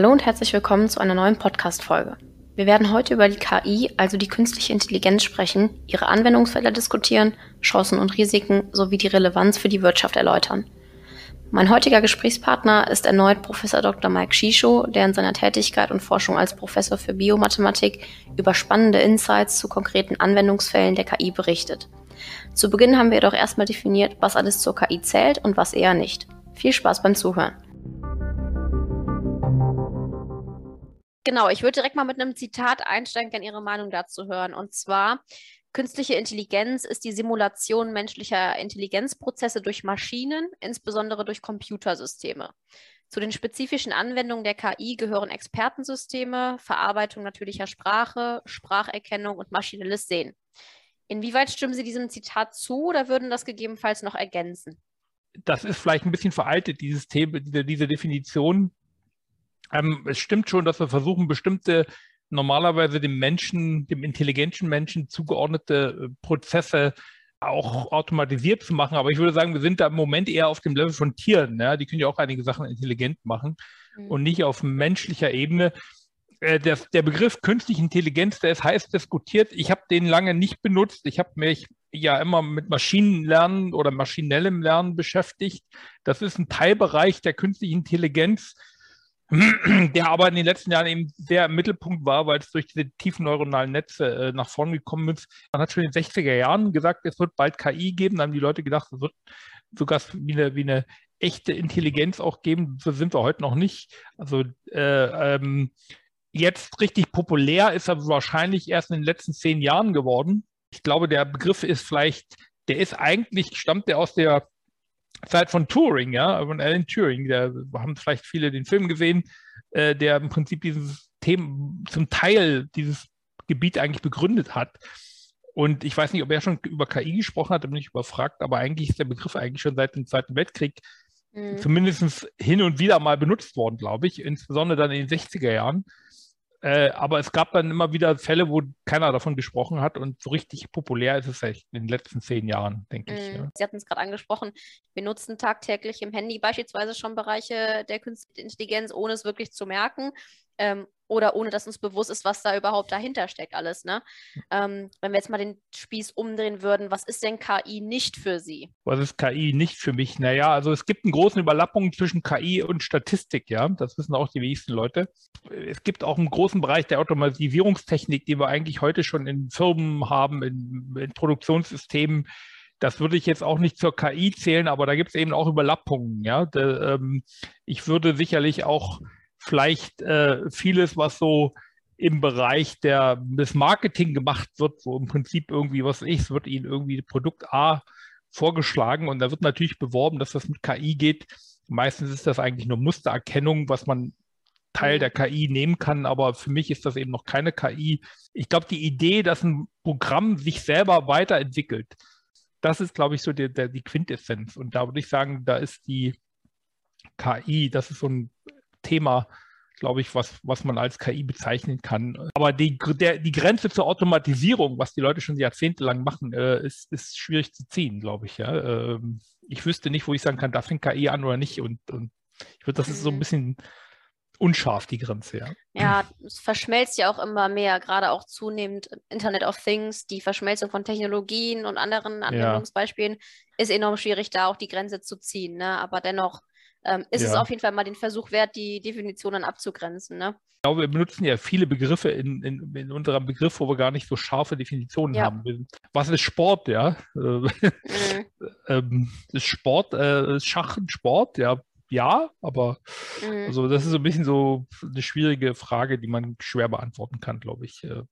Hallo und herzlich willkommen zu einer neuen Podcast-Folge. Wir werden heute über die KI, also die künstliche Intelligenz, sprechen, ihre Anwendungsfelder diskutieren, Chancen und Risiken sowie die Relevanz für die Wirtschaft erläutern. Mein heutiger Gesprächspartner ist erneut Professor Dr. Mike Shisho, der in seiner Tätigkeit und Forschung als Professor für Biomathematik über spannende Insights zu konkreten Anwendungsfällen der KI berichtet. Zu Beginn haben wir jedoch erstmal definiert, was alles zur KI zählt und was eher nicht. Viel Spaß beim Zuhören. Genau, ich würde direkt mal mit einem Zitat einsteigen, gerne Ihre Meinung dazu hören. Und zwar, künstliche Intelligenz ist die Simulation menschlicher Intelligenzprozesse durch Maschinen, insbesondere durch Computersysteme. Zu den spezifischen Anwendungen der KI gehören Expertensysteme, Verarbeitung natürlicher Sprache, Spracherkennung und maschinelles Sehen. Inwieweit stimmen Sie diesem Zitat zu oder würden das gegebenenfalls noch ergänzen? Das ist vielleicht ein bisschen veraltet, dieses Thema, diese, diese Definition. Ähm, es stimmt schon, dass wir versuchen, bestimmte normalerweise dem Menschen, dem intelligenten Menschen zugeordnete äh, Prozesse auch automatisiert zu machen. Aber ich würde sagen, wir sind da im Moment eher auf dem Level von Tieren. Ja? Die können ja auch einige Sachen intelligent machen mhm. und nicht auf menschlicher Ebene. Äh, der, der, Begriff künstliche Intelligenz, der ist heiß diskutiert. Ich habe den lange nicht benutzt. Ich habe mich ja immer mit Maschinenlernen oder maschinellem Lernen beschäftigt. Das ist ein Teilbereich der künstlichen Intelligenz, der aber in den letzten Jahren eben sehr im Mittelpunkt war, weil es durch diese tiefen neuronalen Netze äh, nach vorne gekommen ist. Man hat schon in den 60er Jahren gesagt, es wird bald KI geben. Dann haben die Leute gedacht, es wird sogar wie eine, wie eine echte Intelligenz auch geben. So sind wir heute noch nicht. Also äh, ähm, jetzt richtig populär ist er wahrscheinlich erst in den letzten zehn Jahren geworden. Ich glaube, der Begriff ist vielleicht, der ist eigentlich, stammt der aus der Zeit von Turing, ja, von Alan Turing, da haben vielleicht viele den Film gesehen, äh, der im Prinzip dieses Thema zum Teil dieses Gebiet eigentlich begründet hat. Und ich weiß nicht, ob er schon über KI gesprochen hat, da bin ich überfragt, aber eigentlich ist der Begriff eigentlich schon seit dem Zweiten Weltkrieg mhm. zumindest hin und wieder mal benutzt worden, glaube ich, insbesondere dann in den 60er Jahren. Äh, aber es gab dann immer wieder Fälle, wo keiner davon gesprochen hat und so richtig populär ist es echt in den letzten zehn Jahren, denke mm, ich. Ja. Sie hatten es gerade angesprochen, wir nutzen tagtäglich im Handy beispielsweise schon Bereiche der künstlichen Intelligenz, ohne es wirklich zu merken. Ähm, oder ohne dass uns bewusst ist, was da überhaupt dahinter steckt alles. Ne? Ähm, wenn wir jetzt mal den Spieß umdrehen würden, was ist denn KI nicht für Sie? Was ist KI nicht für mich? Naja, also es gibt eine große Überlappung zwischen KI und Statistik, ja. Das wissen auch die wenigsten Leute. Es gibt auch einen großen Bereich der Automatisierungstechnik, die wir eigentlich heute schon in Firmen haben, in, in Produktionssystemen. Das würde ich jetzt auch nicht zur KI zählen, aber da gibt es eben auch Überlappungen. Ja? Da, ähm, ich würde sicherlich auch vielleicht äh, vieles, was so im Bereich der, des Marketing gemacht wird, wo im Prinzip irgendwie, was ich, es wird Ihnen irgendwie Produkt A vorgeschlagen und da wird natürlich beworben, dass das mit KI geht. Meistens ist das eigentlich nur Mustererkennung, was man Teil der KI nehmen kann, aber für mich ist das eben noch keine KI. Ich glaube, die Idee, dass ein Programm sich selber weiterentwickelt, das ist, glaube ich, so die, die Quintessenz. Und da würde ich sagen, da ist die KI, das ist so ein Thema, glaube ich, was, was man als KI bezeichnen kann. Aber die, der, die Grenze zur Automatisierung, was die Leute schon jahrzehntelang machen, äh, ist, ist schwierig zu ziehen, glaube ich. Ja? Ähm, ich wüsste nicht, wo ich sagen kann, da fängt KI an oder nicht. Und, und ich würde, das ist so ein bisschen unscharf, die Grenze, ja. Ja, es verschmelzt ja auch immer mehr, gerade auch zunehmend Internet of Things, die Verschmelzung von Technologien und anderen Anwendungsbeispielen ja. ist enorm schwierig, da auch die Grenze zu ziehen. Ne? Aber dennoch ähm, ist ja. es auf jeden Fall mal den Versuch wert, die Definitionen abzugrenzen. Ne? Ich glaube, wir benutzen ja viele Begriffe in, in, in unserem Begriff, wo wir gar nicht so scharfe Definitionen ja. haben. Was ist Sport, ja? Mhm. ähm, ist Sport, äh, ist Schach ein Sport, ja? Ja, aber mhm. also das ist so ein bisschen so eine schwierige Frage, die man schwer beantworten kann, glaube ich. Äh.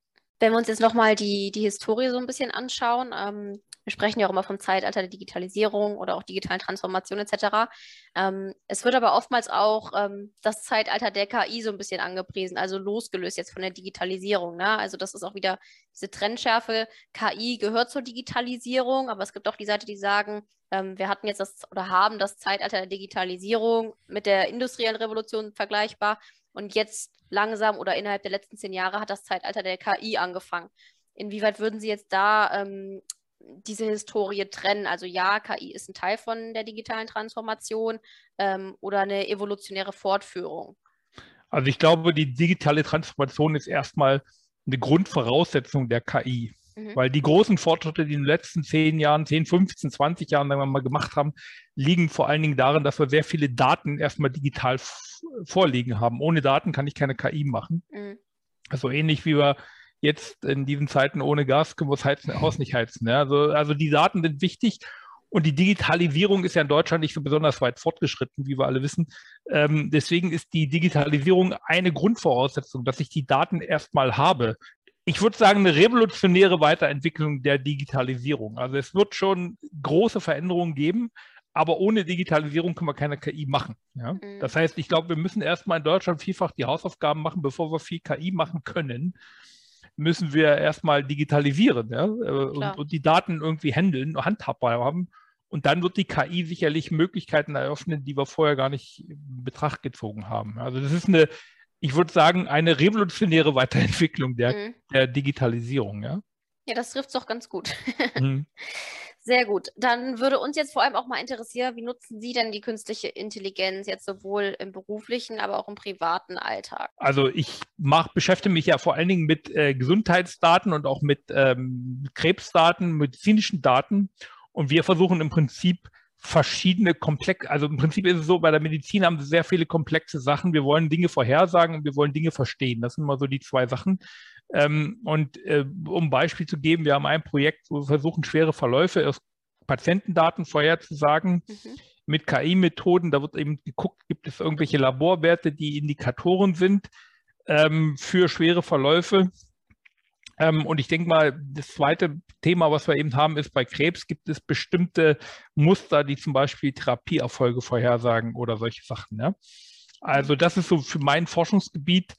Wenn wir uns jetzt nochmal die, die Historie so ein bisschen anschauen, ähm, wir sprechen ja auch immer vom Zeitalter der Digitalisierung oder auch digitalen Transformation etc. Ähm, es wird aber oftmals auch ähm, das Zeitalter der KI so ein bisschen angepriesen, also losgelöst jetzt von der Digitalisierung. Ne? Also das ist auch wieder diese Trendschärfe. KI gehört zur Digitalisierung, aber es gibt auch die Seite, die sagen, ähm, wir hatten jetzt das oder haben das Zeitalter der Digitalisierung mit der industriellen Revolution vergleichbar und jetzt langsam oder innerhalb der letzten zehn Jahre hat das Zeitalter der KI angefangen. Inwieweit würden Sie jetzt da ähm, diese Historie trennen. Also ja, KI ist ein Teil von der digitalen Transformation ähm, oder eine evolutionäre Fortführung. Also ich glaube, die digitale Transformation ist erstmal eine Grundvoraussetzung der KI. Mhm. Weil die großen Fortschritte, die in den letzten zehn Jahren, 10, 15, 20 Jahren, sagen wir mal, gemacht haben, liegen vor allen Dingen darin, dass wir sehr viele Daten erstmal digital vorliegen haben. Ohne Daten kann ich keine KI machen. Mhm. Also ähnlich wie wir jetzt in diesen Zeiten ohne Gas können wir das heizen, Haus nicht heizen. Ja? Also, also die Daten sind wichtig und die Digitalisierung ist ja in Deutschland nicht so besonders weit fortgeschritten, wie wir alle wissen. Ähm, deswegen ist die Digitalisierung eine Grundvoraussetzung, dass ich die Daten erstmal habe ich würde sagen, eine revolutionäre Weiterentwicklung der Digitalisierung. Also es wird schon große Veränderungen geben, aber ohne Digitalisierung können wir keine KI machen. Ja? Mhm. Das heißt, ich glaube, wir müssen erstmal in Deutschland vielfach die Hausaufgaben machen, bevor wir viel KI machen können, müssen wir erstmal digitalisieren ja? Äh, und, und, die Daten irgendwie handeln, handhabbar haben. Und dann wird die KI sicherlich Möglichkeiten eröffnen, die wir vorher gar nicht in Betracht gezogen haben. Also das ist eine ich würde sagen, eine revolutionäre Weiterentwicklung der, mhm. der Digitalisierung. Ja? ja, das trifft es doch ganz gut. mhm. Sehr gut. Dann würde uns jetzt vor allem auch mal interessieren, wie nutzen Sie denn die künstliche Intelligenz jetzt sowohl im beruflichen, aber auch im privaten Alltag? Also ich mach, beschäftige mich ja vor allen Dingen mit äh, Gesundheitsdaten und auch mit ähm, Krebsdaten, medizinischen Daten. Und wir versuchen im Prinzip verschiedene komplex, also im Prinzip ist es so, bei der Medizin haben sie sehr viele komplexe Sachen. Wir wollen Dinge vorhersagen und wir wollen Dinge verstehen. Das sind immer so die zwei Sachen. Ähm, und äh, um Beispiel zu geben, wir haben ein Projekt, wo wir versuchen, schwere Verläufe aus Patientendaten vorherzusagen. Mhm. Mit KI-Methoden, da wird eben geguckt, gibt es irgendwelche Laborwerte, die Indikatoren sind ähm, für schwere Verläufe. Ähm, und ich denke mal, das zweite Thema, was wir eben haben, ist bei Krebs gibt es bestimmte Muster, die zum Beispiel Therapieerfolge vorhersagen oder solche Sachen. Ja? Also das ist so für mein Forschungsgebiet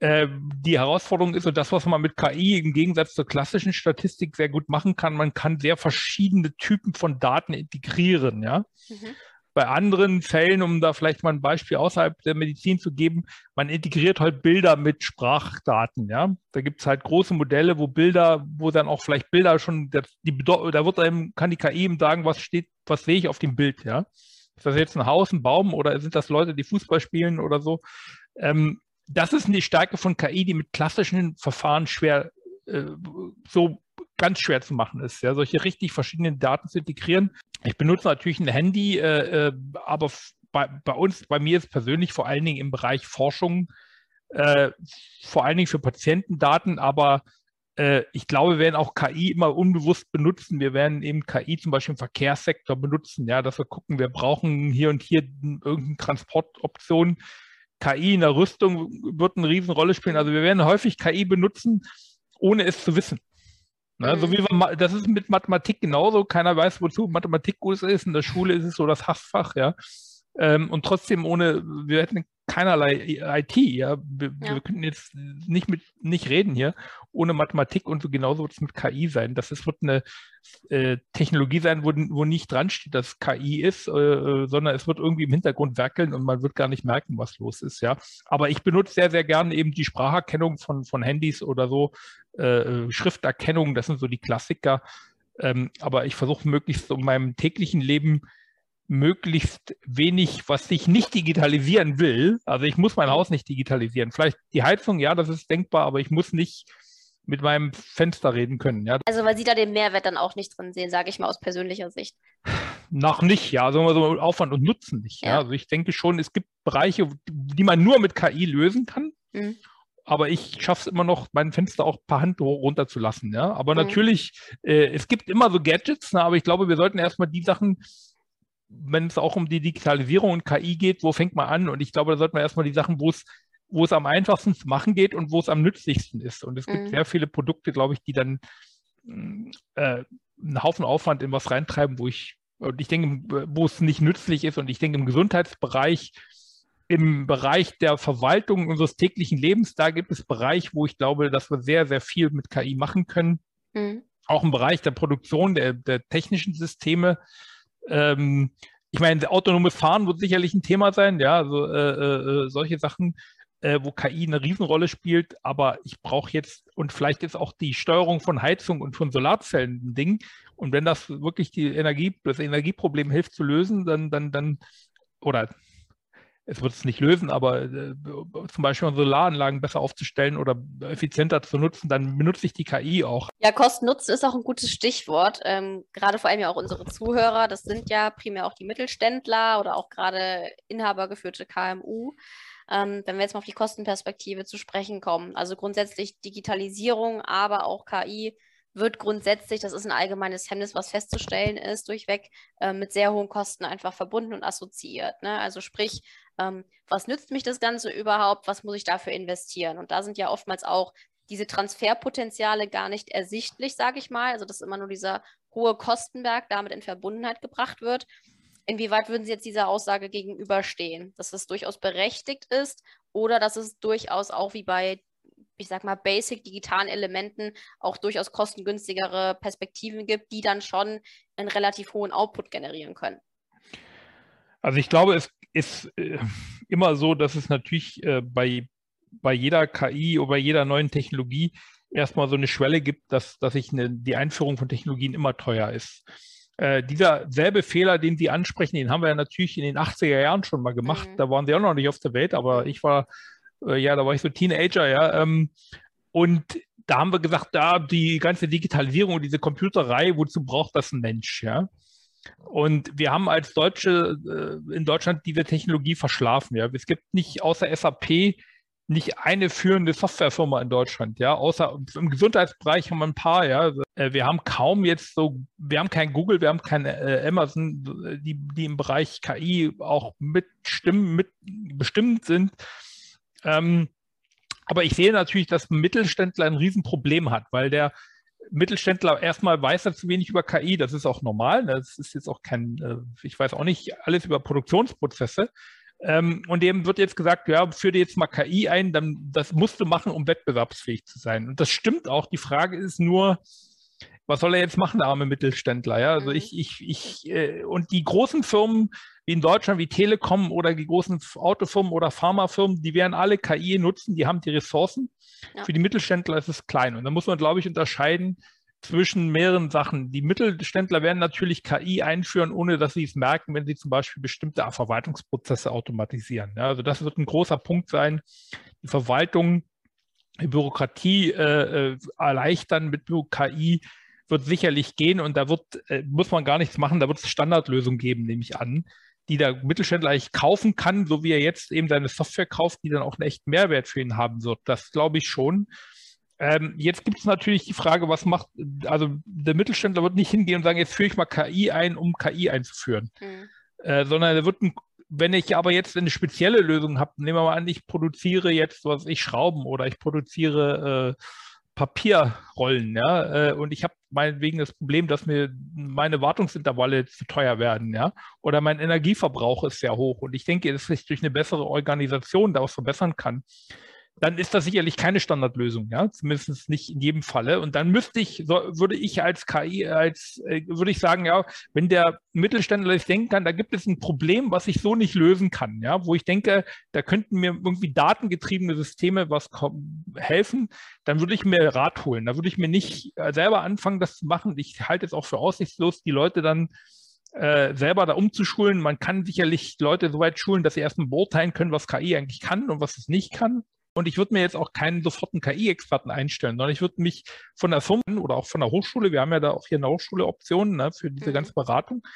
die Herausforderung ist und das, was man mit KI im Gegensatz zur klassischen Statistik sehr gut machen kann, man kann sehr verschiedene Typen von Daten integrieren. Ja? Mhm. Bei anderen Fällen, um da vielleicht mal ein Beispiel außerhalb der Medizin zu geben, man integriert halt Bilder mit Sprachdaten. Ja, da gibt es halt große Modelle, wo Bilder, wo dann auch vielleicht Bilder schon, die, da wird einem, kann die KI eben sagen, was steht, was sehe ich auf dem Bild. Ja, ist das jetzt ein Haus, ein Baum oder sind das Leute, die Fußball spielen oder so? Ähm, das ist die Stärke von KI, die mit klassischen Verfahren schwer äh, so ganz schwer zu machen ist, ja, solche richtig verschiedenen Daten zu integrieren. Ich benutze natürlich ein Handy, äh, äh, aber bei, bei, uns, bei mir ist persönlich vor allen Dingen im Bereich Forschung, äh, vor allen Dingen für Patientendaten, aber äh, ich glaube, wir werden auch KI immer unbewusst benutzen. Wir werden eben KI zum Beispiel im Verkehrssektor benutzen, ja, dass wir gucken, wir brauchen hier und hier irgendeine Transportoption. KI in der Rüstung wird eine Riesenrolle spielen. Also wir werden häufig KI benutzen, ohne es zu wissen. Ne, mhm. So wie wir, das ist mit Mathematik genauso. Keiner weiß, wozu Mathematik gut ist. In der Schule ist es so das Hassfach, ja. Ähm, und trotzdem ohne, wir hätten keinerlei IT, ja. Wir, ja. wir könnten jetzt nicht mit nicht reden hier ohne Mathematik und so genauso wird es mit KI sein. Das ist, wird eine äh, Technologie sein, wo, wo nicht dran steht, dass KI ist, äh, äh, sondern es wird irgendwie im Hintergrund werkeln und man wird gar nicht merken, was los ist, ja. Aber ich benutze sehr, sehr gerne eben die Spracherkennung von, von Handys oder so, äh, Schrifterkennung, das sind so die Klassiker. Ähm, aber ich versuche möglichst in meinem täglichen Leben möglichst wenig, was ich nicht digitalisieren will. Also ich muss mein Haus nicht digitalisieren. Vielleicht die Heizung, ja, das ist denkbar, aber ich muss nicht mit meinem Fenster reden können. Ja. Also weil Sie da den Mehrwert dann auch nicht drin sehen, sage ich mal aus persönlicher Sicht. Noch nicht, ja, sagen wir so Aufwand und Nutzen nicht. Ja. ja. Also ich denke schon, es gibt Bereiche, die man nur mit KI lösen kann. Mhm aber ich schaffe es immer noch, mein Fenster auch per Hand runterzulassen. Ja? Aber mhm. natürlich, äh, es gibt immer so Gadgets, na, aber ich glaube, wir sollten erstmal die Sachen, wenn es auch um die Digitalisierung und KI geht, wo fängt man an? Und ich glaube, da sollten wir erstmal die Sachen, wo es wo es am einfachsten zu machen geht und wo es am nützlichsten ist. Und es gibt mhm. sehr viele Produkte, glaube ich, die dann äh, einen Haufen Aufwand in was reintreiben, wo ich, und ich denke, wo es nicht nützlich ist. Und ich denke, im Gesundheitsbereich im Bereich der Verwaltung unseres täglichen Lebens, da gibt es Bereich, wo ich glaube, dass wir sehr, sehr viel mit KI machen können. Mhm. Auch im Bereich der Produktion der, der technischen Systeme. Ähm, ich meine, autonomes Fahren wird sicherlich ein Thema sein, ja, also äh, äh, äh solche Sachen, äh, wo KI eine Riesenrolle spielt, aber ich brauche jetzt, und vielleicht ist auch die Steuerung von Heizung und von Solarzellen ein Ding. Und wenn das wirklich die Energie, das Energieproblem hilft zu lösen, dann, dann, dann, oder es wird es nicht lösen, aber äh, zum Beispiel Solaranlagen besser aufzustellen oder effizienter zu nutzen, dann benutze ich die KI auch. Ja, Kosten-Nutzen ist auch ein gutes Stichwort. Ähm, gerade vor allem ja auch unsere Zuhörer, das sind ja primär auch die Mittelständler oder auch gerade inhabergeführte KMU. Ähm, wenn wir jetzt mal auf die Kostenperspektive zu sprechen kommen, also grundsätzlich Digitalisierung, aber auch KI wird grundsätzlich, das ist ein allgemeines Hemmnis, was festzustellen ist, durchweg äh, mit sehr hohen Kosten einfach verbunden und assoziiert. Ne? Also sprich, ähm, was nützt mich das Ganze überhaupt? Was muss ich dafür investieren? Und da sind ja oftmals auch diese Transferpotenziale gar nicht ersichtlich, sage ich mal. Also dass immer nur dieser hohe Kostenberg damit in Verbundenheit gebracht wird. Inwieweit würden Sie jetzt dieser Aussage gegenüberstehen, dass es durchaus berechtigt ist oder dass es durchaus auch wie bei ich sag mal, basic digitalen Elementen auch durchaus kostengünstigere Perspektiven gibt, die dann schon einen relativ hohen Output generieren können. Also ich glaube, es ist äh, immer so, dass es natürlich äh, bei, bei jeder KI oder bei jeder neuen Technologie erstmal so eine Schwelle gibt, dass, dass ich eine, die Einführung von Technologien immer teuer ist. Äh, dieser selbe Fehler, den Sie ansprechen, den haben wir ja natürlich in den 80er Jahren schon mal gemacht. Mhm. Da waren Sie auch noch nicht auf der Welt, aber ich war ja, da war ich so Teenager, ja. Ähm, und da haben wir gesagt, da die ganze Digitalisierung und diese Computerei, wozu braucht das ein Mensch, ja? Und wir haben als Deutsche äh, in Deutschland diese Technologie verschlafen, ja. Es gibt nicht außer SAP nicht eine führende Softwarefirma in Deutschland, ja, außer im Gesundheitsbereich haben wir ein paar, ja. Äh, wir haben kaum jetzt so, wir haben kein Google, wir haben kein äh, Amazon, die, die im Bereich KI auch mitstimmen, mit bestimmt sind. Ähm, aber ich sehe natürlich, dass ein Mittelständler ein Riesenproblem hat, weil der Mittelständler erstmal weiß er zu wenig über KI, das ist auch normal. Ne? Das ist jetzt auch kein, äh, ich weiß auch nicht alles über Produktionsprozesse. Ähm, und dem wird jetzt gesagt, ja, führe dir jetzt mal KI ein, dann das musst du machen, um wettbewerbsfähig zu sein. Und das stimmt auch. Die Frage ist nur, was soll er jetzt machen, der arme Mittelständler? Ja, also mhm. ich, ich, ich, äh, und die großen Firmen wie in Deutschland, wie Telekom oder die großen Autofirmen oder Pharmafirmen, die werden alle KI nutzen, die haben die Ressourcen. Ja. Für die Mittelständler ist es klein. Und da muss man, glaube ich, unterscheiden zwischen mehreren Sachen. Die Mittelständler werden natürlich KI einführen, ohne dass sie es merken, wenn sie zum Beispiel bestimmte Verwaltungsprozesse automatisieren. Ja, also das wird ein großer Punkt sein. Die Verwaltung, die Bürokratie äh, äh erleichtern mit KI wird sicherlich gehen und da wird, äh, muss man gar nichts machen, da wird es Standardlösungen geben, nehme ich an, die der Mittelständler eigentlich kaufen kann, so wie er jetzt eben seine Software kauft, die dann auch einen echten Mehrwert für ihn haben wird. Das glaube ich schon. Ähm, jetzt gibt es natürlich die Frage, was macht, also der Mittelständler wird nicht hingehen und sagen, jetzt führe ich mal KI ein, um KI einzuführen, mhm. äh, sondern er wird ein wenn ich aber jetzt eine spezielle Lösung habe, nehmen wir mal an, ich produziere jetzt, was ich Schrauben oder ich produziere äh, Papierrollen, ja, äh, und ich habe meinetwegen das Problem, dass mir meine Wartungsintervalle zu teuer werden, ja, oder mein Energieverbrauch ist sehr hoch. Und ich denke, dass ich durch eine bessere Organisation daraus verbessern kann dann ist das sicherlich keine Standardlösung, ja, zumindest nicht in jedem Falle. Und dann müsste ich, so, würde ich als KI, als äh, würde ich sagen, ja, wenn der Mittelständler sich denken kann, da gibt es ein Problem, was ich so nicht lösen kann, ja, wo ich denke, da könnten mir irgendwie datengetriebene Systeme was helfen, dann würde ich mir Rat holen. Da würde ich mir nicht äh, selber anfangen, das zu machen. Ich halte es auch für aussichtslos, die Leute dann äh, selber da umzuschulen. Man kann sicherlich Leute so weit schulen, dass sie erstmal beurteilen können, was KI eigentlich kann und was es nicht kann. Und ich würde mir jetzt auch keinen soforten KI-Experten einstellen, sondern ich würde mich von der Firma oder auch von der Hochschule, wir haben ja da auch hier eine Hochschule Optionen ne, für diese mhm. ganze Beratung.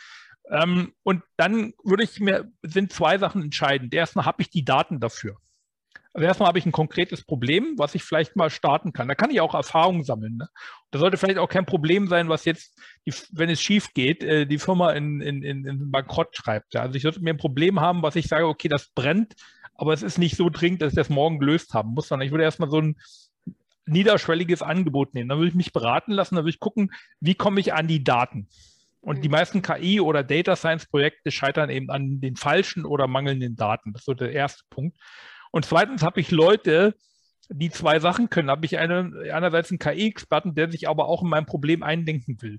Ähm, und dann würde ich mir, sind zwei Sachen entscheidend. Erstmal habe ich die Daten dafür. Also erstmal habe ich ein konkretes Problem, was ich vielleicht mal starten kann. Da kann ich auch Erfahrungen sammeln. Ne? Da sollte vielleicht auch kein Problem sein, was jetzt, die, wenn es schief geht, äh, die Firma in, in, in, in Bankrott schreibt. Also ich sollte mir ein Problem haben, was ich sage, okay, das brennt aber es ist nicht so dringend, dass ich das morgen gelöst haben muss, sondern ich würde erstmal so ein niederschwelliges Angebot nehmen. Dann würde ich mich beraten lassen, dann würde ich gucken, wie komme ich an die Daten. Und mhm. die meisten KI- oder Data Science-Projekte scheitern eben an den falschen oder mangelnden Daten. Das ist so der erste Punkt. Und zweitens habe ich Leute, die zwei Sachen können. Da habe ich eine, einerseits einen KI-Experten, der sich aber auch in mein Problem eindenken will.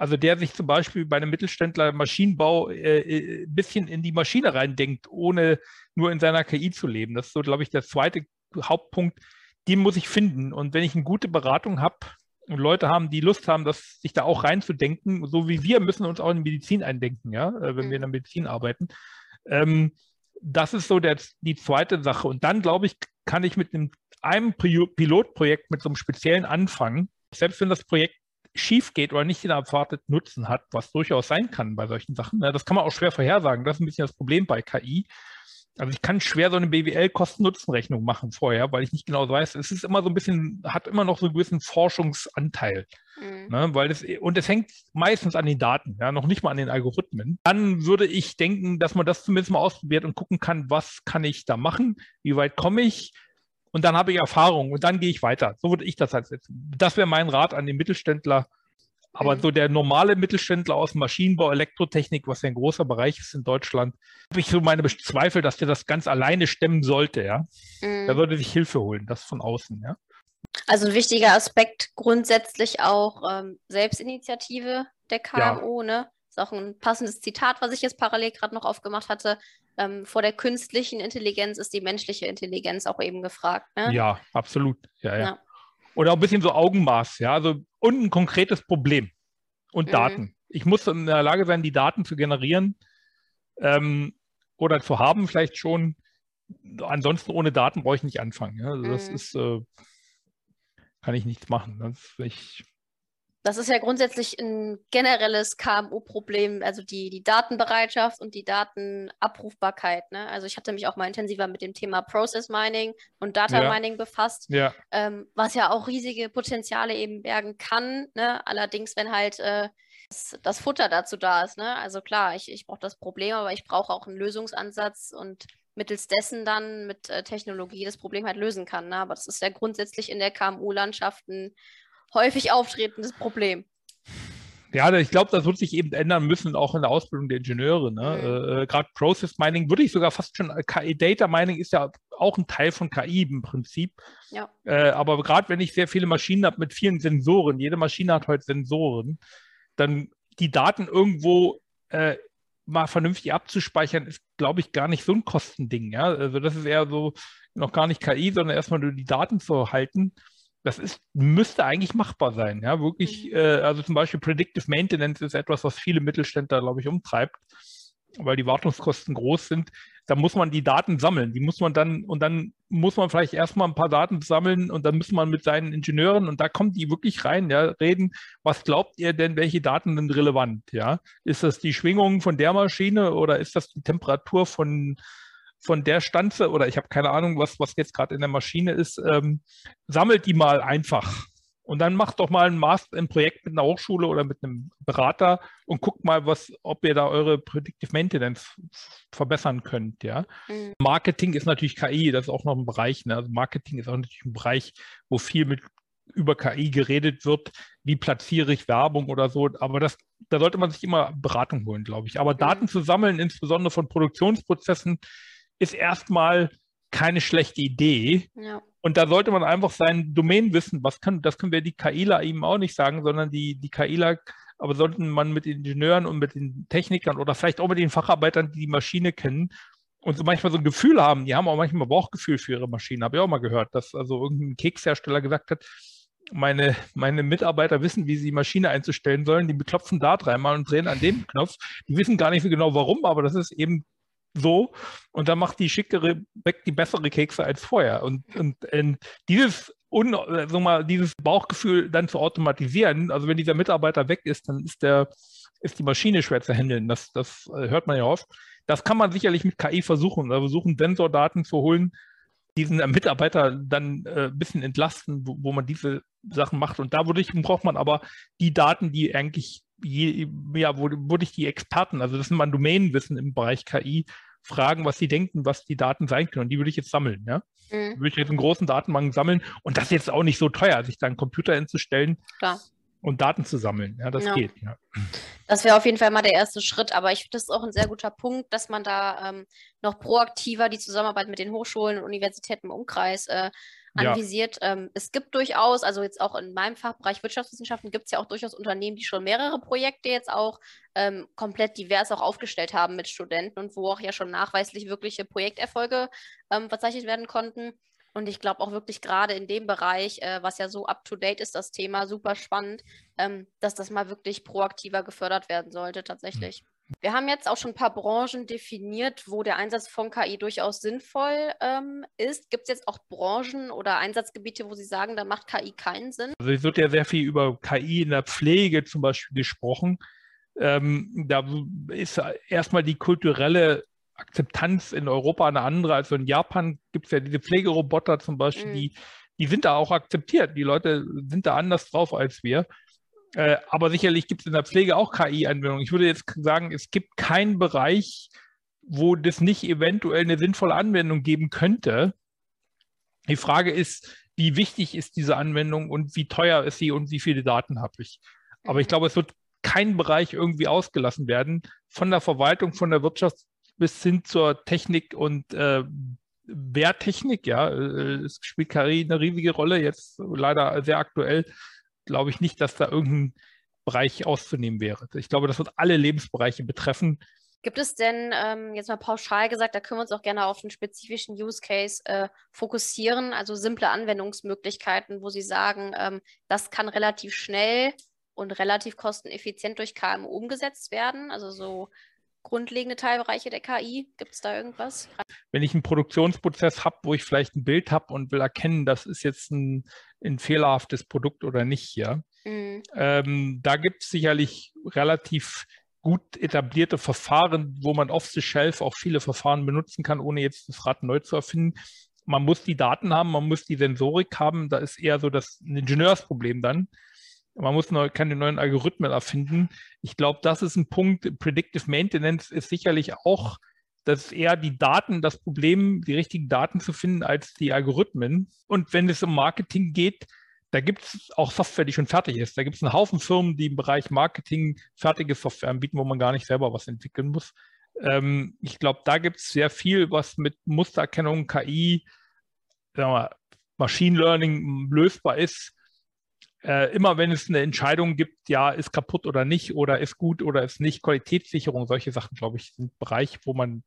Also der sich zum Beispiel bei einem Mittelständler Maschinenbau äh, äh, ein bisschen in die Maschine reindenkt, ohne nur in seiner KI zu leben. Das ist so, glaube ich, der zweite Hauptpunkt. Den muss ich finden. Und wenn ich eine gute Beratung habe und Leute haben, die Lust haben, das, sich da auch reinzudenken, so wie wir müssen uns auch in Medizin eindenken, ja, äh, wenn wir in der Medizin arbeiten, ähm, das ist so der, die zweite Sache. Und dann, glaube ich, kann ich mit einem, einem Pilotprojekt, mit so einem speziellen anfangen, selbst wenn das Projekt schief geht oder nicht den erwarteten Nutzen hat, was durchaus sein kann bei solchen Sachen. Ne? Das kann man auch schwer vorhersagen. Das ist ein bisschen das Problem bei KI. Also ich kann schwer so eine BWL-Kosten-Nutzen-Rechnung machen vorher, weil ich nicht genau weiß, es ist immer so ein bisschen, hat immer noch so einen gewissen Forschungsanteil. Mhm. Ne, weil das, und es hängt meistens an den Daten, ja, noch nicht mal an den Algorithmen. Dann würde ich denken, dass man das zumindest mal ausprobiert und gucken kann, was kann ich da machen, wie weit komme ich, und dann habe ich Erfahrung und dann gehe ich weiter. So würde ich das halt setzen. Das wäre mein Rat an den Mittelständler, aber mhm. so der normale Mittelständler aus Maschinenbau, Elektrotechnik, was ja ein großer Bereich ist in Deutschland, habe ich so meine Zweifel, dass der das ganz alleine stemmen sollte, ja. Mhm. Da würde sich Hilfe holen, das von außen, ja. Also ein wichtiger Aspekt grundsätzlich auch ähm, Selbstinitiative der KMU, ja. ne? Ist auch ein passendes Zitat, was ich jetzt parallel gerade noch aufgemacht hatte. Ähm, vor der künstlichen Intelligenz ist die menschliche Intelligenz auch eben gefragt. Ne? Ja, absolut. Ja, ja. ja. Oder auch ein bisschen so Augenmaß, ja, also und ein konkretes Problem und mhm. Daten. Ich muss in der Lage sein, die Daten zu generieren ähm, oder zu haben, vielleicht schon. Ansonsten ohne Daten brauche ich nicht anfangen. Ja? Also das mhm. ist, äh, kann ich nichts machen. Das, ich, das ist ja grundsätzlich ein generelles KMU-Problem, also die, die Datenbereitschaft und die Datenabrufbarkeit. Ne? Also ich hatte mich auch mal intensiver mit dem Thema Process Mining und Data ja. Mining befasst, ja. Ähm, was ja auch riesige Potenziale eben bergen kann. Ne? Allerdings, wenn halt äh, das, das, Futter dazu da ist. Ne? Also klar, ich, ich brauche das Problem, aber ich brauche auch einen Lösungsansatz und mittels dessen dann mit äh, Technologie das Problem halt lösen kann. Ne? Aber das ist ja grundsätzlich in der KMU-Landschaft ein häufig auftretendes Problem. Ja, ich glaube, das wird sich eben ändern müssen, auch in der Ausbildung der Ingenieure. Ne? Mhm. Äh, Gerade Process Mining würde ich sogar fast schon, KI Data Mining ist ja auch ein Teil von KI im Prinzip. Ja. Äh, aber gerade wenn ich sehr viele Maschinen habe mit vielen Sensoren, jede Maschine hat heute Sensoren, dann die Daten irgendwo äh, mal vernünftig abzuspeichern, ist, glaube ich, gar nicht so ein Kostending. Ja? Also das ist eher so noch gar nicht KI, sondern erstmal nur die Daten zu halten das ist, müsste eigentlich machbar sein. Ja, wirklich, mhm. äh, also zum Beispiel Predictive Maintenance ist etwas, was viele Mittelständler, glaube ich, umtreibt, weil die Wartungskosten groß sind. Da muss man die Daten sammeln. Die muss man dann, und dann muss man vielleicht erstmal ein paar Daten sammeln und dann muss man mit seinen Ingenieuren, und da kommt die wirklich rein, ja, reden, was glaubt ihr denn, welche Daten sind relevant? Ja? Ist das die Schwingung von der Maschine oder ist das die Temperatur von von der Stanze oder ich habe keine Ahnung, was, was jetzt gerade in der Maschine ist, ähm, sammelt die mal einfach. Und dann macht doch mal ein Master, ein Projekt mit einer Hochschule oder mit einem Berater und guckt mal, was, ob ihr da eure Predictive Maintenance verbessern könnt. Ja? Mhm. Marketing ist natürlich KI, das ist auch noch ein Bereich. Ne? Also Marketing ist auch natürlich ein Bereich, wo viel mit über KI geredet wird, wie platziere ich Werbung oder so. Aber das, da sollte man sich immer Beratung holen, glaube ich. Aber mhm. Daten zu sammeln, insbesondere von Produktionsprozessen, ist erstmal keine schlechte Idee. Ja. Und da sollte man einfach sein Domain wissen, was kann, das können wir die KIler eben auch nicht sagen, sondern die, die KIler, aber sollten man mit den Ingenieuren und mit den Technikern oder vielleicht auch mit den Facharbeitern, die die Maschine kennen und so manchmal so ein Gefühl haben, die haben auch manchmal Bauchgefühl für ihre Maschine, habe ich auch mal gehört, dass also irgendein Kekshersteller gesagt hat, meine, meine Mitarbeiter wissen, wie sie die Maschine einzustellen sollen. Die beklopfen da dreimal und drehen an dem Knopf. Die wissen gar nicht so genau warum, aber das ist eben so und dann macht die schickere weg die bessere Kekse als vorher. Und, und, und dieses un, so mal, dieses Bauchgefühl dann zu automatisieren, also wenn dieser Mitarbeiter weg ist, dann ist der, ist die Maschine schwer zu handeln. Das, das äh, hört man ja oft. Das kann man sicherlich mit KI versuchen. Also versuchen, Sensordaten zu holen, diesen Mitarbeiter dann äh, ein bisschen entlasten, wo, wo, man diese Sachen macht. Und da würde ich, braucht man aber die Daten, die eigentlich je, ja, wo, würde ich die Experten, also das ist mein Domänenwissen im Bereich KI, fragen, was sie denken, was die Daten sein können. Und die würde ich jetzt sammeln. Ja? Mhm. Würde ich jetzt in großen Datenbanken sammeln. Und das ist jetzt auch nicht so teuer, sich da einen Computer hinzustellen. Klar. Und Daten zu sammeln. Ja, das ja. geht. Ja. Das wäre auf jeden Fall mal der erste Schritt. Aber ich finde das ist auch ein sehr guter Punkt, dass man da ähm, noch proaktiver die Zusammenarbeit mit den Hochschulen und Universitäten im Umkreis äh, anvisiert. Ja. Ähm, es gibt durchaus, also jetzt auch in meinem Fachbereich Wirtschaftswissenschaften, gibt es ja auch durchaus Unternehmen, die schon mehrere Projekte jetzt auch ähm, komplett divers auch aufgestellt haben mit Studenten und wo auch ja schon nachweislich wirkliche Projekterfolge ähm, verzeichnet werden konnten. Und ich glaube auch wirklich gerade in dem Bereich, äh, was ja so up-to-date ist, das Thema super spannend, ähm, dass das mal wirklich proaktiver gefördert werden sollte tatsächlich. Wir haben jetzt auch schon ein paar Branchen definiert, wo der Einsatz von KI durchaus sinnvoll ähm, ist. Gibt es jetzt auch Branchen oder Einsatzgebiete, wo Sie sagen, da macht KI keinen Sinn? Also es wird ja sehr viel über KI in der Pflege zum Beispiel gesprochen. Ähm, da ist erstmal die kulturelle Akzeptanz in Europa eine andere. Also in Japan gibt es ja diese Pflegeroboter zum Beispiel, mhm. die, die sind da auch akzeptiert. Die Leute sind da anders drauf als wir. Äh, aber sicherlich gibt es in der Pflege auch KI-Anwendungen. Ich würde jetzt sagen, es gibt keinen Bereich, wo das nicht eventuell eine sinnvolle Anwendung geben könnte. Die Frage ist, wie wichtig ist diese Anwendung und wie teuer ist sie und wie viele Daten habe ich. Aber ich mhm. glaube, es wird kein Bereich irgendwie ausgelassen werden, von der Verwaltung, von der Wirtschaft bis hin zur Technik und äh, Wehrtechnik. Ja, äh, es spielt KI eine riesige Rolle, jetzt leider sehr aktuell glaube ich nicht, dass da irgendein Bereich auszunehmen wäre. Ich glaube, das wird alle Lebensbereiche betreffen. Gibt es denn, ähm, jetzt mal pauschal gesagt, da können wir uns auch gerne auf einen spezifischen Use Case äh, fokussieren, also simple Anwendungsmöglichkeiten, wo Sie sagen, ähm, das kann relativ schnell und relativ kosteneffizient durch KMU umgesetzt werden, also so grundlegende Teilbereiche der KI? Gibt es da irgendwas? Wenn ich einen Produktionsprozess habe, wo ich vielleicht ein Bild habe und will erkennen, das ist jetzt ein, ein fehlerhaftes Produkt oder nicht, ja, mhm. ähm, da gibt es sicherlich relativ gut etablierte Verfahren, wo man off the shelf auch viele Verfahren benutzen kann, ohne jetzt das Rad neu zu erfinden. Man muss die Daten haben, man muss die Sensorik haben. Da ist eher so das ein Ingenieursproblem dann. Man muss neu, keine neuen Algorithmen erfinden. Ich glaube, das ist ein Punkt. Predictive Maintenance ist sicherlich auch, dass eher die Daten das Problem, die richtigen Daten zu finden, als die Algorithmen. Und wenn es um Marketing geht, da gibt es auch Software, die schon fertig ist. Da gibt es einen Haufen Firmen, die im Bereich Marketing fertige Software anbieten, wo man gar nicht selber was entwickeln muss. Ähm, ich glaube, da gibt es sehr viel, was mit Mustererkennung, KI, wir, Machine Learning lösbar ist äh, immer wenn es eine Entscheidung gibt, ja, ist kaputt oder nicht oder ist gut oder ist nicht, Qualitätssicherung, solche Sachen, glaube ich, sind Bereich, wo man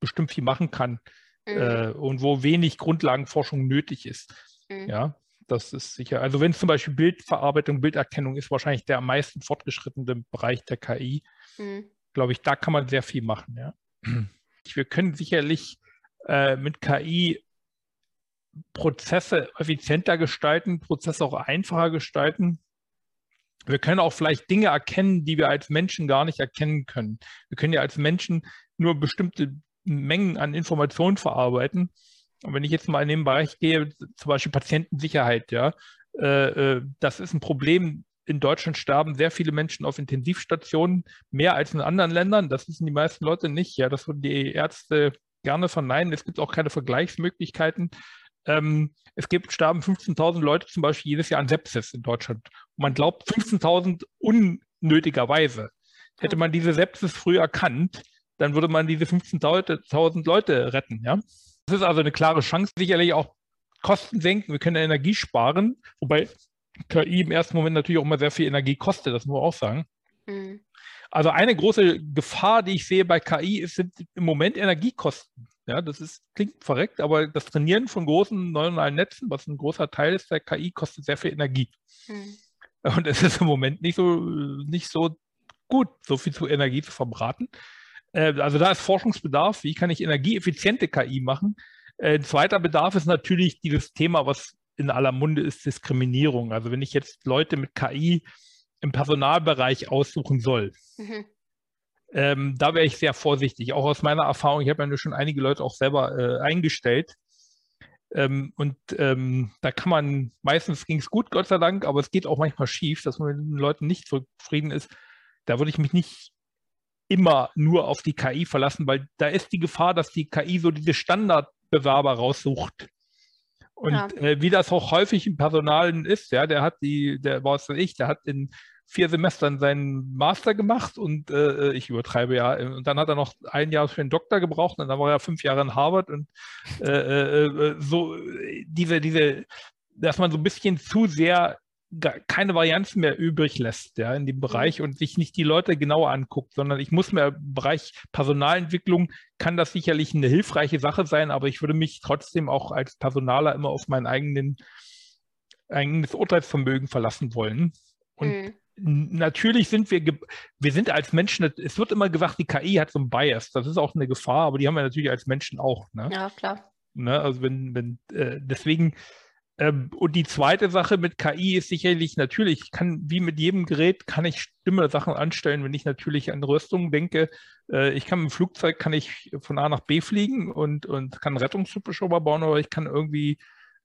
bestimmt viel machen kann mhm. äh, und wo wenig Grundlagenforschung nötig ist. Mhm. Ja, das ist sicher. Also wenn es zum Beispiel Bildverarbeitung, Bilderkennung ist wahrscheinlich der am meisten fortgeschrittene Bereich der KI. Mhm. Glaube ich, da kann man sehr viel machen. Ja. Wir können sicherlich äh, mit KI Prozesse effizienter gestalten, Prozesse auch einfacher gestalten. Wir können auch vielleicht Dinge erkennen, die wir als Menschen gar nicht erkennen können. Wir können ja als Menschen nur bestimmte Mengen an Informationen verarbeiten. Und wenn ich jetzt mal in den Bereich gehe, zum Beispiel Patientensicherheit, ja, äh, äh, das ist ein Problem. In Deutschland sterben sehr viele Menschen auf Intensivstationen, mehr als in anderen Ländern. Das wissen die meisten Leute nicht. Ja, das würden die Ärzte gerne verneinen. Es gibt auch keine Vergleichsmöglichkeiten. Ähm, es gibt, sterben 15.000 Leute zum Beispiel jedes Jahr an Sepsis in Deutschland. Und man glaubt 15.000 unnötigerweise. Hätte man diese Sepsis früh erkannt, dann würde man diese 15.000 Leute retten. Ja? Das ist also eine klare Chance. Sicherlich auch Kosten senken. Wir können Energie sparen, wobei KI im ersten Moment natürlich auch mal sehr viel Energie kostet, das muss man auch sagen. Mhm. Also eine große Gefahr, die ich sehe bei KI, ist, sind im Moment Energiekosten. Ja, das ist, klingt verreckt, aber das Trainieren von großen neuronalen Netzen, was ein großer Teil ist der KI, kostet sehr viel Energie. Hm. Und es ist im Moment nicht so, nicht so gut, so viel zu Energie zu verbraten. Äh, also da ist Forschungsbedarf. Wie kann ich energieeffiziente KI machen? Äh, ein zweiter Bedarf ist natürlich dieses Thema, was in aller Munde ist, Diskriminierung. Also wenn ich jetzt Leute mit KI im Personalbereich aussuchen soll, mhm. Ähm, da wäre ich sehr vorsichtig, auch aus meiner Erfahrung. Ich habe ja schon einige Leute auch selber äh, eingestellt. Ähm, und ähm, da kann man, meistens ging es gut, Gott sei Dank, aber es geht auch manchmal schief, dass man mit den Leuten nicht zufrieden ist. Da würde ich mich nicht immer nur auf die KI verlassen, weil da ist die Gefahr, dass die KI so diese Standardbewerber raussucht. Und ja. äh, wie das auch häufig im Personalen ist, ja, der hat die, der was weiß ich, der hat in vier Semestern seinen Master gemacht und äh, ich übertreibe ja. Und dann hat er noch ein Jahr für den Doktor gebraucht und dann war er fünf Jahre in Harvard und äh, äh, äh so diese, diese, dass man so ein bisschen zu sehr keine Varianzen mehr übrig lässt, ja, in dem Bereich und sich nicht die Leute genauer anguckt, sondern ich muss mir im Bereich Personalentwicklung kann das sicherlich eine hilfreiche Sache sein, aber ich würde mich trotzdem auch als Personaler immer auf mein eigenen, eigenes Urteilsvermögen verlassen wollen. Und mhm. Natürlich sind wir, wir sind als Menschen, es wird immer gesagt, die KI hat so ein Bias. Das ist auch eine Gefahr, aber die haben wir natürlich als Menschen auch. Ne? Ja, klar. Ne? Also wenn, wenn, äh, deswegen, ähm, und die zweite Sache mit KI ist sicherlich natürlich, ich kann, wie mit jedem Gerät, kann ich Stimme Sachen anstellen, wenn ich natürlich an Rüstung denke. Äh, ich kann mit dem Flugzeug, kann ich von A nach B fliegen und, und kann Rettungshubschrauber bauen, aber ich kann irgendwie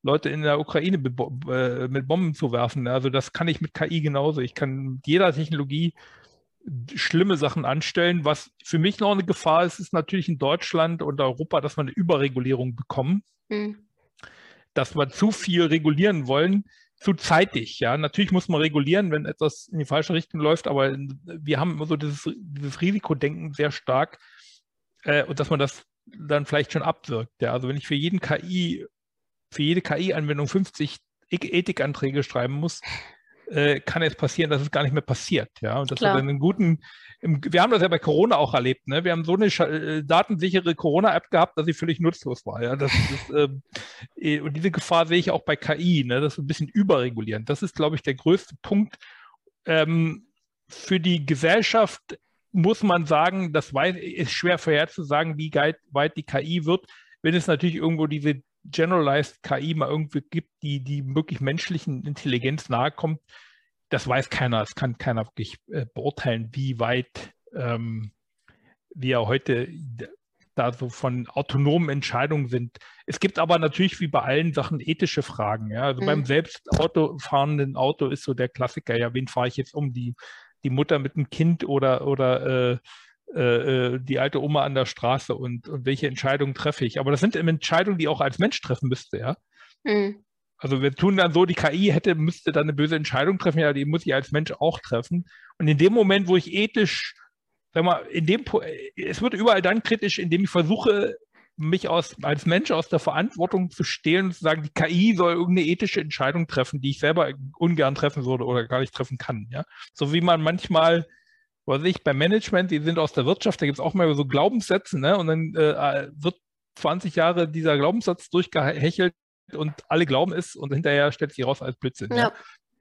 Leute in der Ukraine äh, mit Bomben zu werfen. Also das kann ich mit KI genauso. Ich kann mit jeder Technologie schlimme Sachen anstellen. Was für mich noch eine Gefahr ist, ist natürlich in Deutschland und Europa, dass wir eine Überregulierung bekommen. Mhm. Dass wir zu viel regulieren wollen, zu zeitig. Ja, natürlich muss man regulieren, wenn etwas in die falsche Richtung läuft, aber wir haben immer so dieses, dieses Risikodenken sehr stark äh, und dass man das dann vielleicht schon abwirkt. Ja, also wenn ich für jeden KI für jede KI-Anwendung 50 Ethikanträge schreiben muss, äh, kann es passieren, dass es gar nicht mehr passiert. Ja, und das hat einen guten, im, wir haben das ja bei Corona auch erlebt. Ne? Wir haben so eine äh, datensichere Corona-App gehabt, dass sie völlig nutzlos war. Ja, das ist, ähm, äh, und diese Gefahr sehe ich auch bei KI. Ne? Das ist ein bisschen überregulierend. Das ist, glaube ich, der größte Punkt. Ähm, für die Gesellschaft muss man sagen, das ist schwer vorherzusagen, wie weit die KI wird, wenn es natürlich irgendwo diese Generalized KI mal irgendwie gibt, die, die wirklich menschlichen Intelligenz nahe kommt, das weiß keiner. Es kann keiner wirklich äh, beurteilen, wie weit ähm, wir heute da so von autonomen Entscheidungen sind. Es gibt aber natürlich wie bei allen Sachen ethische Fragen. Ja? Also mhm. beim selbst autofahrenden Auto ist so der Klassiker, ja, wen fahre ich jetzt um? Die, die Mutter mit dem Kind oder, oder äh, äh, äh, die alte Oma an der Straße und, und welche Entscheidungen treffe ich. Aber das sind Entscheidungen, die auch als Mensch treffen müsste, ja. Mhm. Also wir tun dann so, die KI hätte, müsste dann eine böse Entscheidung treffen, ja, die muss ich als Mensch auch treffen. Und in dem Moment, wo ich ethisch, sag mal, in dem es wird überall dann kritisch, indem ich versuche, mich aus, als Mensch aus der Verantwortung zu stehlen und zu sagen, die KI soll irgendeine ethische Entscheidung treffen, die ich selber ungern treffen würde oder gar nicht treffen kann. Ja? So wie man manchmal weiß ich, beim Management, die sind aus der Wirtschaft, da gibt es auch mal so Glaubenssätze, ne? Und dann äh, wird 20 Jahre dieser Glaubenssatz durchgehechelt und alle glauben es und hinterher stellt sich raus als Blödsinn. Ja. ja.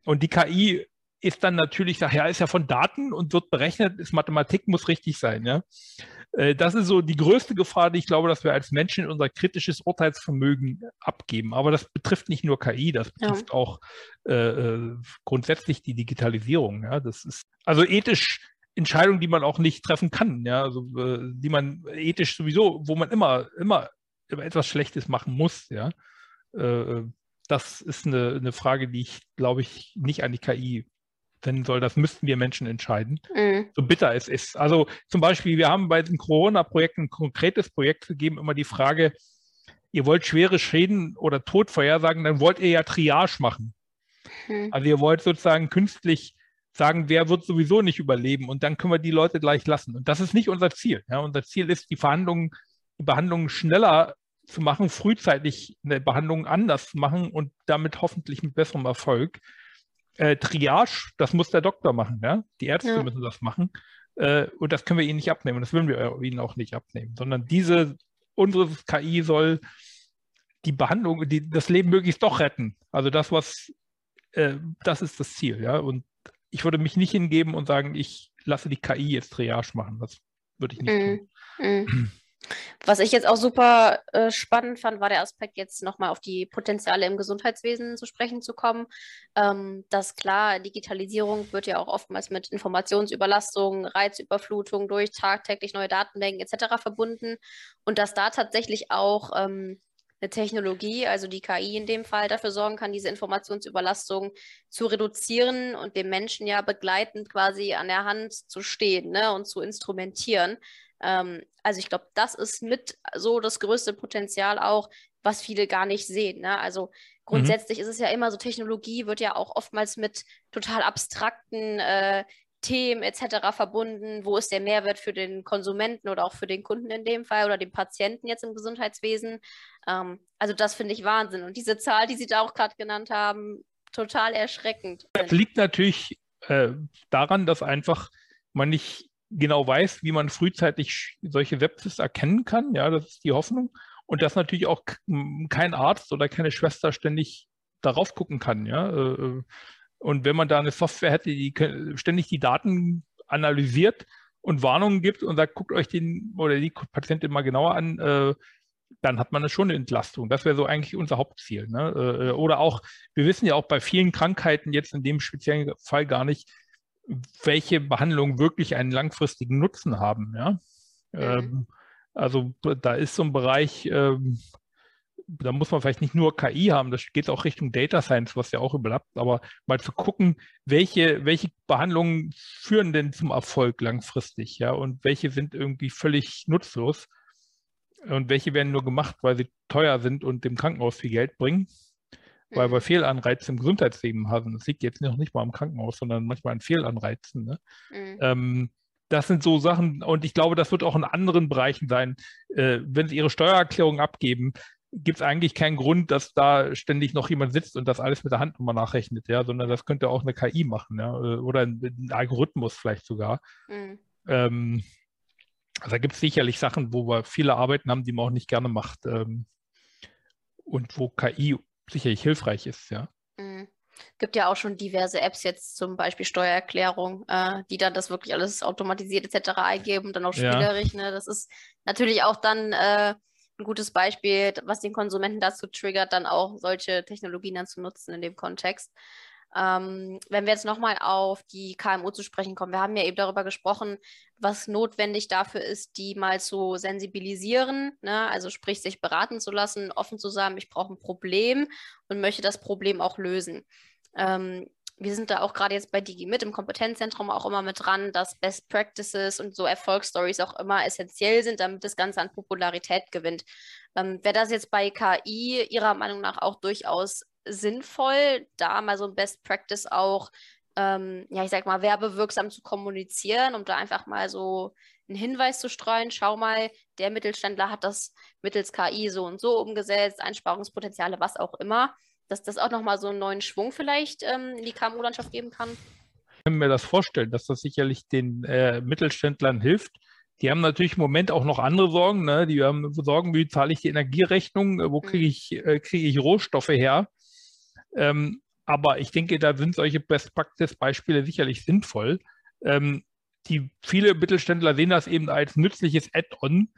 Und die KI ist dann natürlich, ja, ist ja von Daten und wird berechnet, ist Mathematik, muss richtig sein, ja. Äh, das ist so die größte Gefahr, die ich glaube, dass wir als Menschen unser kritisches Urteilsvermögen abgeben. Aber das betrifft nicht nur KI, das betrifft ja. auch äh, äh, grundsätzlich die Digitalisierung. Ja, das ist also ethisch Entscheidungen, die man auch nicht treffen kann, ja, also äh, die man ethisch sowieso, wo man immer, immer etwas Schlechtes machen muss, ja. Äh, das ist eine, eine Frage, die ich, glaube ich, nicht an die KI wenden soll. Das müssten wir Menschen entscheiden. Mhm. So bitter es ist. Also zum Beispiel, wir haben bei den Corona-Projekten ein konkretes Projekt gegeben, immer die Frage, ihr wollt schwere Schäden oder Tod vorhersagen, dann wollt ihr ja Triage machen. Mhm. Also ihr wollt sozusagen künstlich sagen, wer wird sowieso nicht überleben und dann können wir die Leute gleich lassen. Und das ist nicht unser Ziel. Ja, unser Ziel ist, die Verhandlungen, die Behandlungen schneller zu machen, frühzeitig eine Behandlung anders zu machen und damit hoffentlich mit besserem Erfolg. Äh, Triage, das muss der Doktor machen, ja. Die Ärzte ja. müssen das machen. Äh, und das können wir ihnen nicht abnehmen. Und das würden wir ihnen auch nicht abnehmen, sondern diese, unsere KI soll die Behandlung, die, das Leben möglichst doch retten. Also das, was, äh, das ist das Ziel, ja. Und ich würde mich nicht hingeben und sagen, ich lasse die KI jetzt Triage machen. Das würde ich nicht mm, tun. Mm. Was ich jetzt auch super äh, spannend fand, war der Aspekt, jetzt nochmal auf die Potenziale im Gesundheitswesen zu sprechen zu kommen. Ähm, dass klar, Digitalisierung wird ja auch oftmals mit Informationsüberlastung, Reizüberflutung durch tagtäglich neue Datenbanken etc. verbunden und dass da tatsächlich auch ähm, eine Technologie, also die KI in dem Fall, dafür sorgen kann, diese Informationsüberlastung zu reduzieren und dem Menschen ja begleitend quasi an der Hand zu stehen ne, und zu instrumentieren. Ähm, also ich glaube, das ist mit so das größte Potenzial auch, was viele gar nicht sehen. Ne? Also grundsätzlich mhm. ist es ja immer so, Technologie wird ja auch oftmals mit total abstrakten äh, Themen etc. verbunden. Wo ist der Mehrwert für den Konsumenten oder auch für den Kunden in dem Fall oder den Patienten jetzt im Gesundheitswesen? Ähm, also das finde ich Wahnsinn. Und diese Zahl, die Sie da auch gerade genannt haben, total erschreckend. Das liegt natürlich äh, daran, dass einfach man nicht genau weiß, wie man frühzeitig solche Sepsis erkennen kann. Ja, das ist die Hoffnung. Und dass natürlich auch kein Arzt oder keine Schwester ständig darauf gucken kann. Ja, äh, Und wenn man da eine Software hätte, die ständig die Daten analysiert und Warnungen gibt und sagt, guckt euch den oder die Patientin mal genauer an, äh, dann hat man schon eine Entlastung. Das wäre so eigentlich unser Hauptziel. Ne? Äh, oder auch, wir wissen ja auch bei vielen Krankheiten jetzt in dem speziellen Fall gar nicht, welche Behandlungen wirklich einen langfristigen Nutzen haben. Ja? Mhm. Ähm, also da ist so ein Bereich, ähm, da muss man vielleicht nicht nur KI haben, das geht auch Richtung Data Science, was ja auch überlappt, aber mal zu gucken, welche, welche Behandlungen führen denn zum Erfolg langfristig, ja, und welche sind irgendwie völlig nutzlos und welche werden nur gemacht, weil sie teuer sind und dem Krankenhaus viel Geld bringen, weil wir mhm. Fehlanreize im Gesundheitsleben haben. Das liegt jetzt noch nicht mal im Krankenhaus, sondern manchmal an Fehlanreizen. Ne? Mhm. Ähm, das sind so Sachen, und ich glaube, das wird auch in anderen Bereichen sein. Äh, wenn Sie Ihre Steuererklärung abgeben, gibt es eigentlich keinen Grund, dass da ständig noch jemand sitzt und das alles mit der Hand nochmal nachrechnet, ja, sondern das könnte auch eine KI machen, ja, oder ein, Algorithmus vielleicht sogar. Mhm. Ähm, also da gibt es sicherlich Sachen, wo wir viele Arbeiten haben, die man auch nicht gerne macht ähm, und wo KI sicherlich hilfreich ist, ja. Mhm. Gibt ja auch schon diverse Apps jetzt, zum Beispiel Steuererklärung, äh, die dann das wirklich alles automatisiert etc. eingeben, dann auch spielerisch. Ja. Ne? Das ist natürlich auch dann äh, ein gutes Beispiel, was den Konsumenten dazu triggert, dann auch solche Technologien dann zu nutzen in dem Kontext. Ähm, wenn wir jetzt nochmal auf die KMU zu sprechen kommen, wir haben ja eben darüber gesprochen, was notwendig dafür ist, die mal zu sensibilisieren, ne? also sprich sich beraten zu lassen, offen zu sagen, ich brauche ein Problem und möchte das Problem auch lösen. Ähm, wir sind da auch gerade jetzt bei DigiMit im Kompetenzzentrum auch immer mit dran, dass Best Practices und so Erfolgsstories auch immer essentiell sind, damit das Ganze an Popularität gewinnt. Ähm, Wäre das jetzt bei KI Ihrer Meinung nach auch durchaus sinnvoll, da mal so ein Best Practice auch, ähm, ja, ich sag mal, werbewirksam zu kommunizieren, um da einfach mal so einen Hinweis zu streuen, schau mal, der Mittelständler hat das mittels KI so und so umgesetzt, Einsparungspotenziale, was auch immer dass das auch nochmal so einen neuen Schwung vielleicht ähm, in die KMU-Landschaft geben kann? Ich kann mir das vorstellen, dass das sicherlich den äh, Mittelständlern hilft. Die haben natürlich im Moment auch noch andere Sorgen. Ne? Die haben Sorgen, wie zahle ich die Energierechnung, äh, wo kriege mhm. ich, äh, kriege ich Rohstoffe her. Ähm, aber ich denke, da sind solche Best-Practice-Beispiele sicherlich sinnvoll. Ähm, die viele Mittelständler sehen das eben als nützliches Add-on.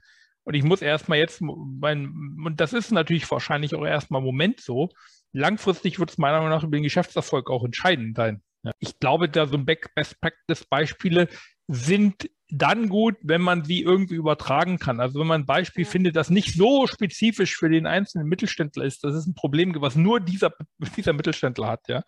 Und ich muss erstmal jetzt, mein, und das ist natürlich wahrscheinlich auch erstmal im Moment so, langfristig wird es meiner Meinung nach über den Geschäftserfolg auch entscheidend sein. Ich glaube, da so Best Practice Beispiele sind dann gut, wenn man sie irgendwie übertragen kann. Also wenn man ein Beispiel ja. findet, das nicht so spezifisch für den einzelnen Mittelständler ist, das ist ein Problem, was nur dieser, dieser Mittelständler hat, ja.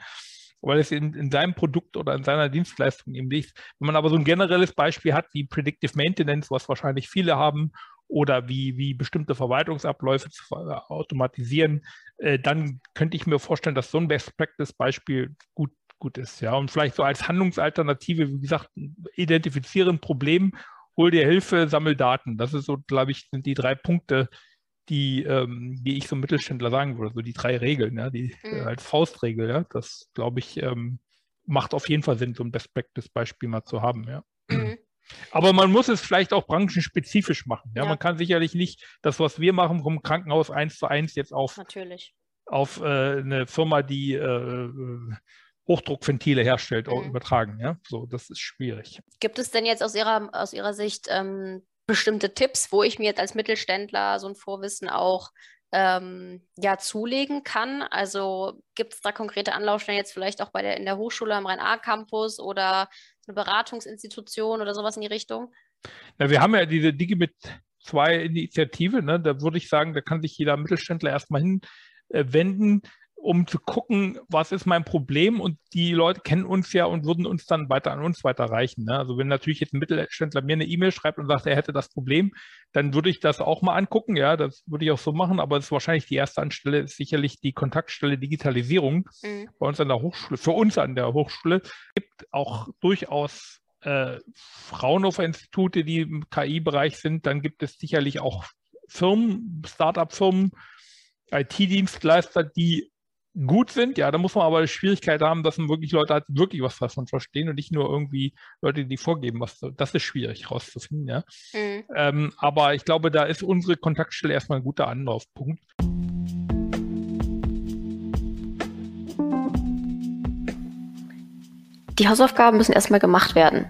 Weil es in, in seinem Produkt oder in seiner Dienstleistung eben liegt. Wenn man aber so ein generelles Beispiel hat, wie Predictive Maintenance, was wahrscheinlich viele haben, oder wie, wie bestimmte Verwaltungsabläufe zu automatisieren, äh, dann könnte ich mir vorstellen, dass so ein Best-Practice-Beispiel gut, gut ist. Ja? Und vielleicht so als Handlungsalternative, wie gesagt, identifizieren Problem, hol dir Hilfe, sammel Daten. Das ist so, glaube ich, sind die drei Punkte, die, ähm, die ich so Mittelständler sagen würde, so die drei Regeln, ja, die mhm. äh, als Faustregel, ja, das glaube ich, ähm, macht auf jeden Fall Sinn, so ein Best-Practice-Beispiel mal zu haben, ja. Mhm. Aber man muss es vielleicht auch branchenspezifisch machen. Ja? ja? Man kann sicherlich nicht das, was wir machen, vom Krankenhaus eins zu eins jetzt auf, Natürlich. auf äh, eine Firma, die äh, Hochdruckventile herstellt, mhm. auch übertragen. Ja? So, das ist schwierig. Gibt es denn jetzt aus Ihrer, aus Ihrer Sicht ähm, bestimmte Tipps, wo ich mir jetzt als Mittelständler so ein Vorwissen auch ähm, ja, zulegen kann? Also gibt es da konkrete Anlaufstellen jetzt vielleicht auch bei der, in der Hochschule am Rhein-A-Campus oder eine Beratungsinstitution oder sowas in die Richtung? Na, wir haben ja diese Digimit 2 Initiative, ne? da würde ich sagen, da kann sich jeder Mittelständler erstmal hinwenden. Äh, um zu gucken, was ist mein Problem und die Leute kennen uns ja und würden uns dann weiter an uns weiterreichen. Ne? Also wenn natürlich jetzt ein Mittelständler mir eine E-Mail schreibt und sagt, er hätte das Problem, dann würde ich das auch mal angucken. Ja, das würde ich auch so machen, aber es ist wahrscheinlich die erste Anstelle ist sicherlich die Kontaktstelle Digitalisierung mhm. bei uns an der Hochschule, für uns an der Hochschule. Es gibt auch durchaus äh, Fraunhofer-Institute, die im KI-Bereich sind. Dann gibt es sicherlich auch Firmen, Start-up-Firmen, IT-Dienstleister, die gut sind, ja, da muss man aber die Schwierigkeit haben, dass man wirklich Leute hat, die wirklich was davon verstehen und nicht nur irgendwie Leute, die vorgeben, was das ist schwierig rauszufinden, ja. Mhm. Ähm, aber ich glaube, da ist unsere Kontaktstelle erstmal ein guter Anlaufpunkt. Die Hausaufgaben müssen erstmal gemacht werden.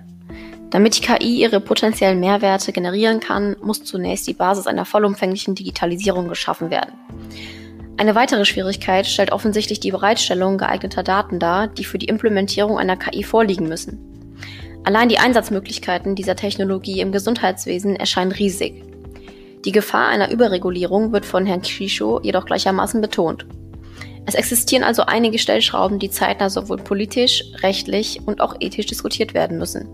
Damit die KI ihre potenziellen Mehrwerte generieren kann, muss zunächst die Basis einer vollumfänglichen Digitalisierung geschaffen werden. Eine weitere Schwierigkeit stellt offensichtlich die Bereitstellung geeigneter Daten dar, die für die Implementierung einer KI vorliegen müssen. Allein die Einsatzmöglichkeiten dieser Technologie im Gesundheitswesen erscheinen riesig. Die Gefahr einer Überregulierung wird von Herrn Krischow jedoch gleichermaßen betont. Es existieren also einige Stellschrauben, die zeitnah sowohl politisch, rechtlich und auch ethisch diskutiert werden müssen.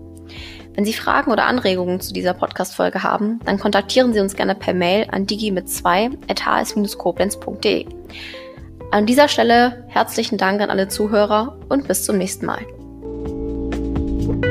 Wenn Sie Fragen oder Anregungen zu dieser Podcast-Folge haben, dann kontaktieren Sie uns gerne per Mail an digi mit 2 hs-koblenz.de. An dieser Stelle herzlichen Dank an alle Zuhörer und bis zum nächsten Mal.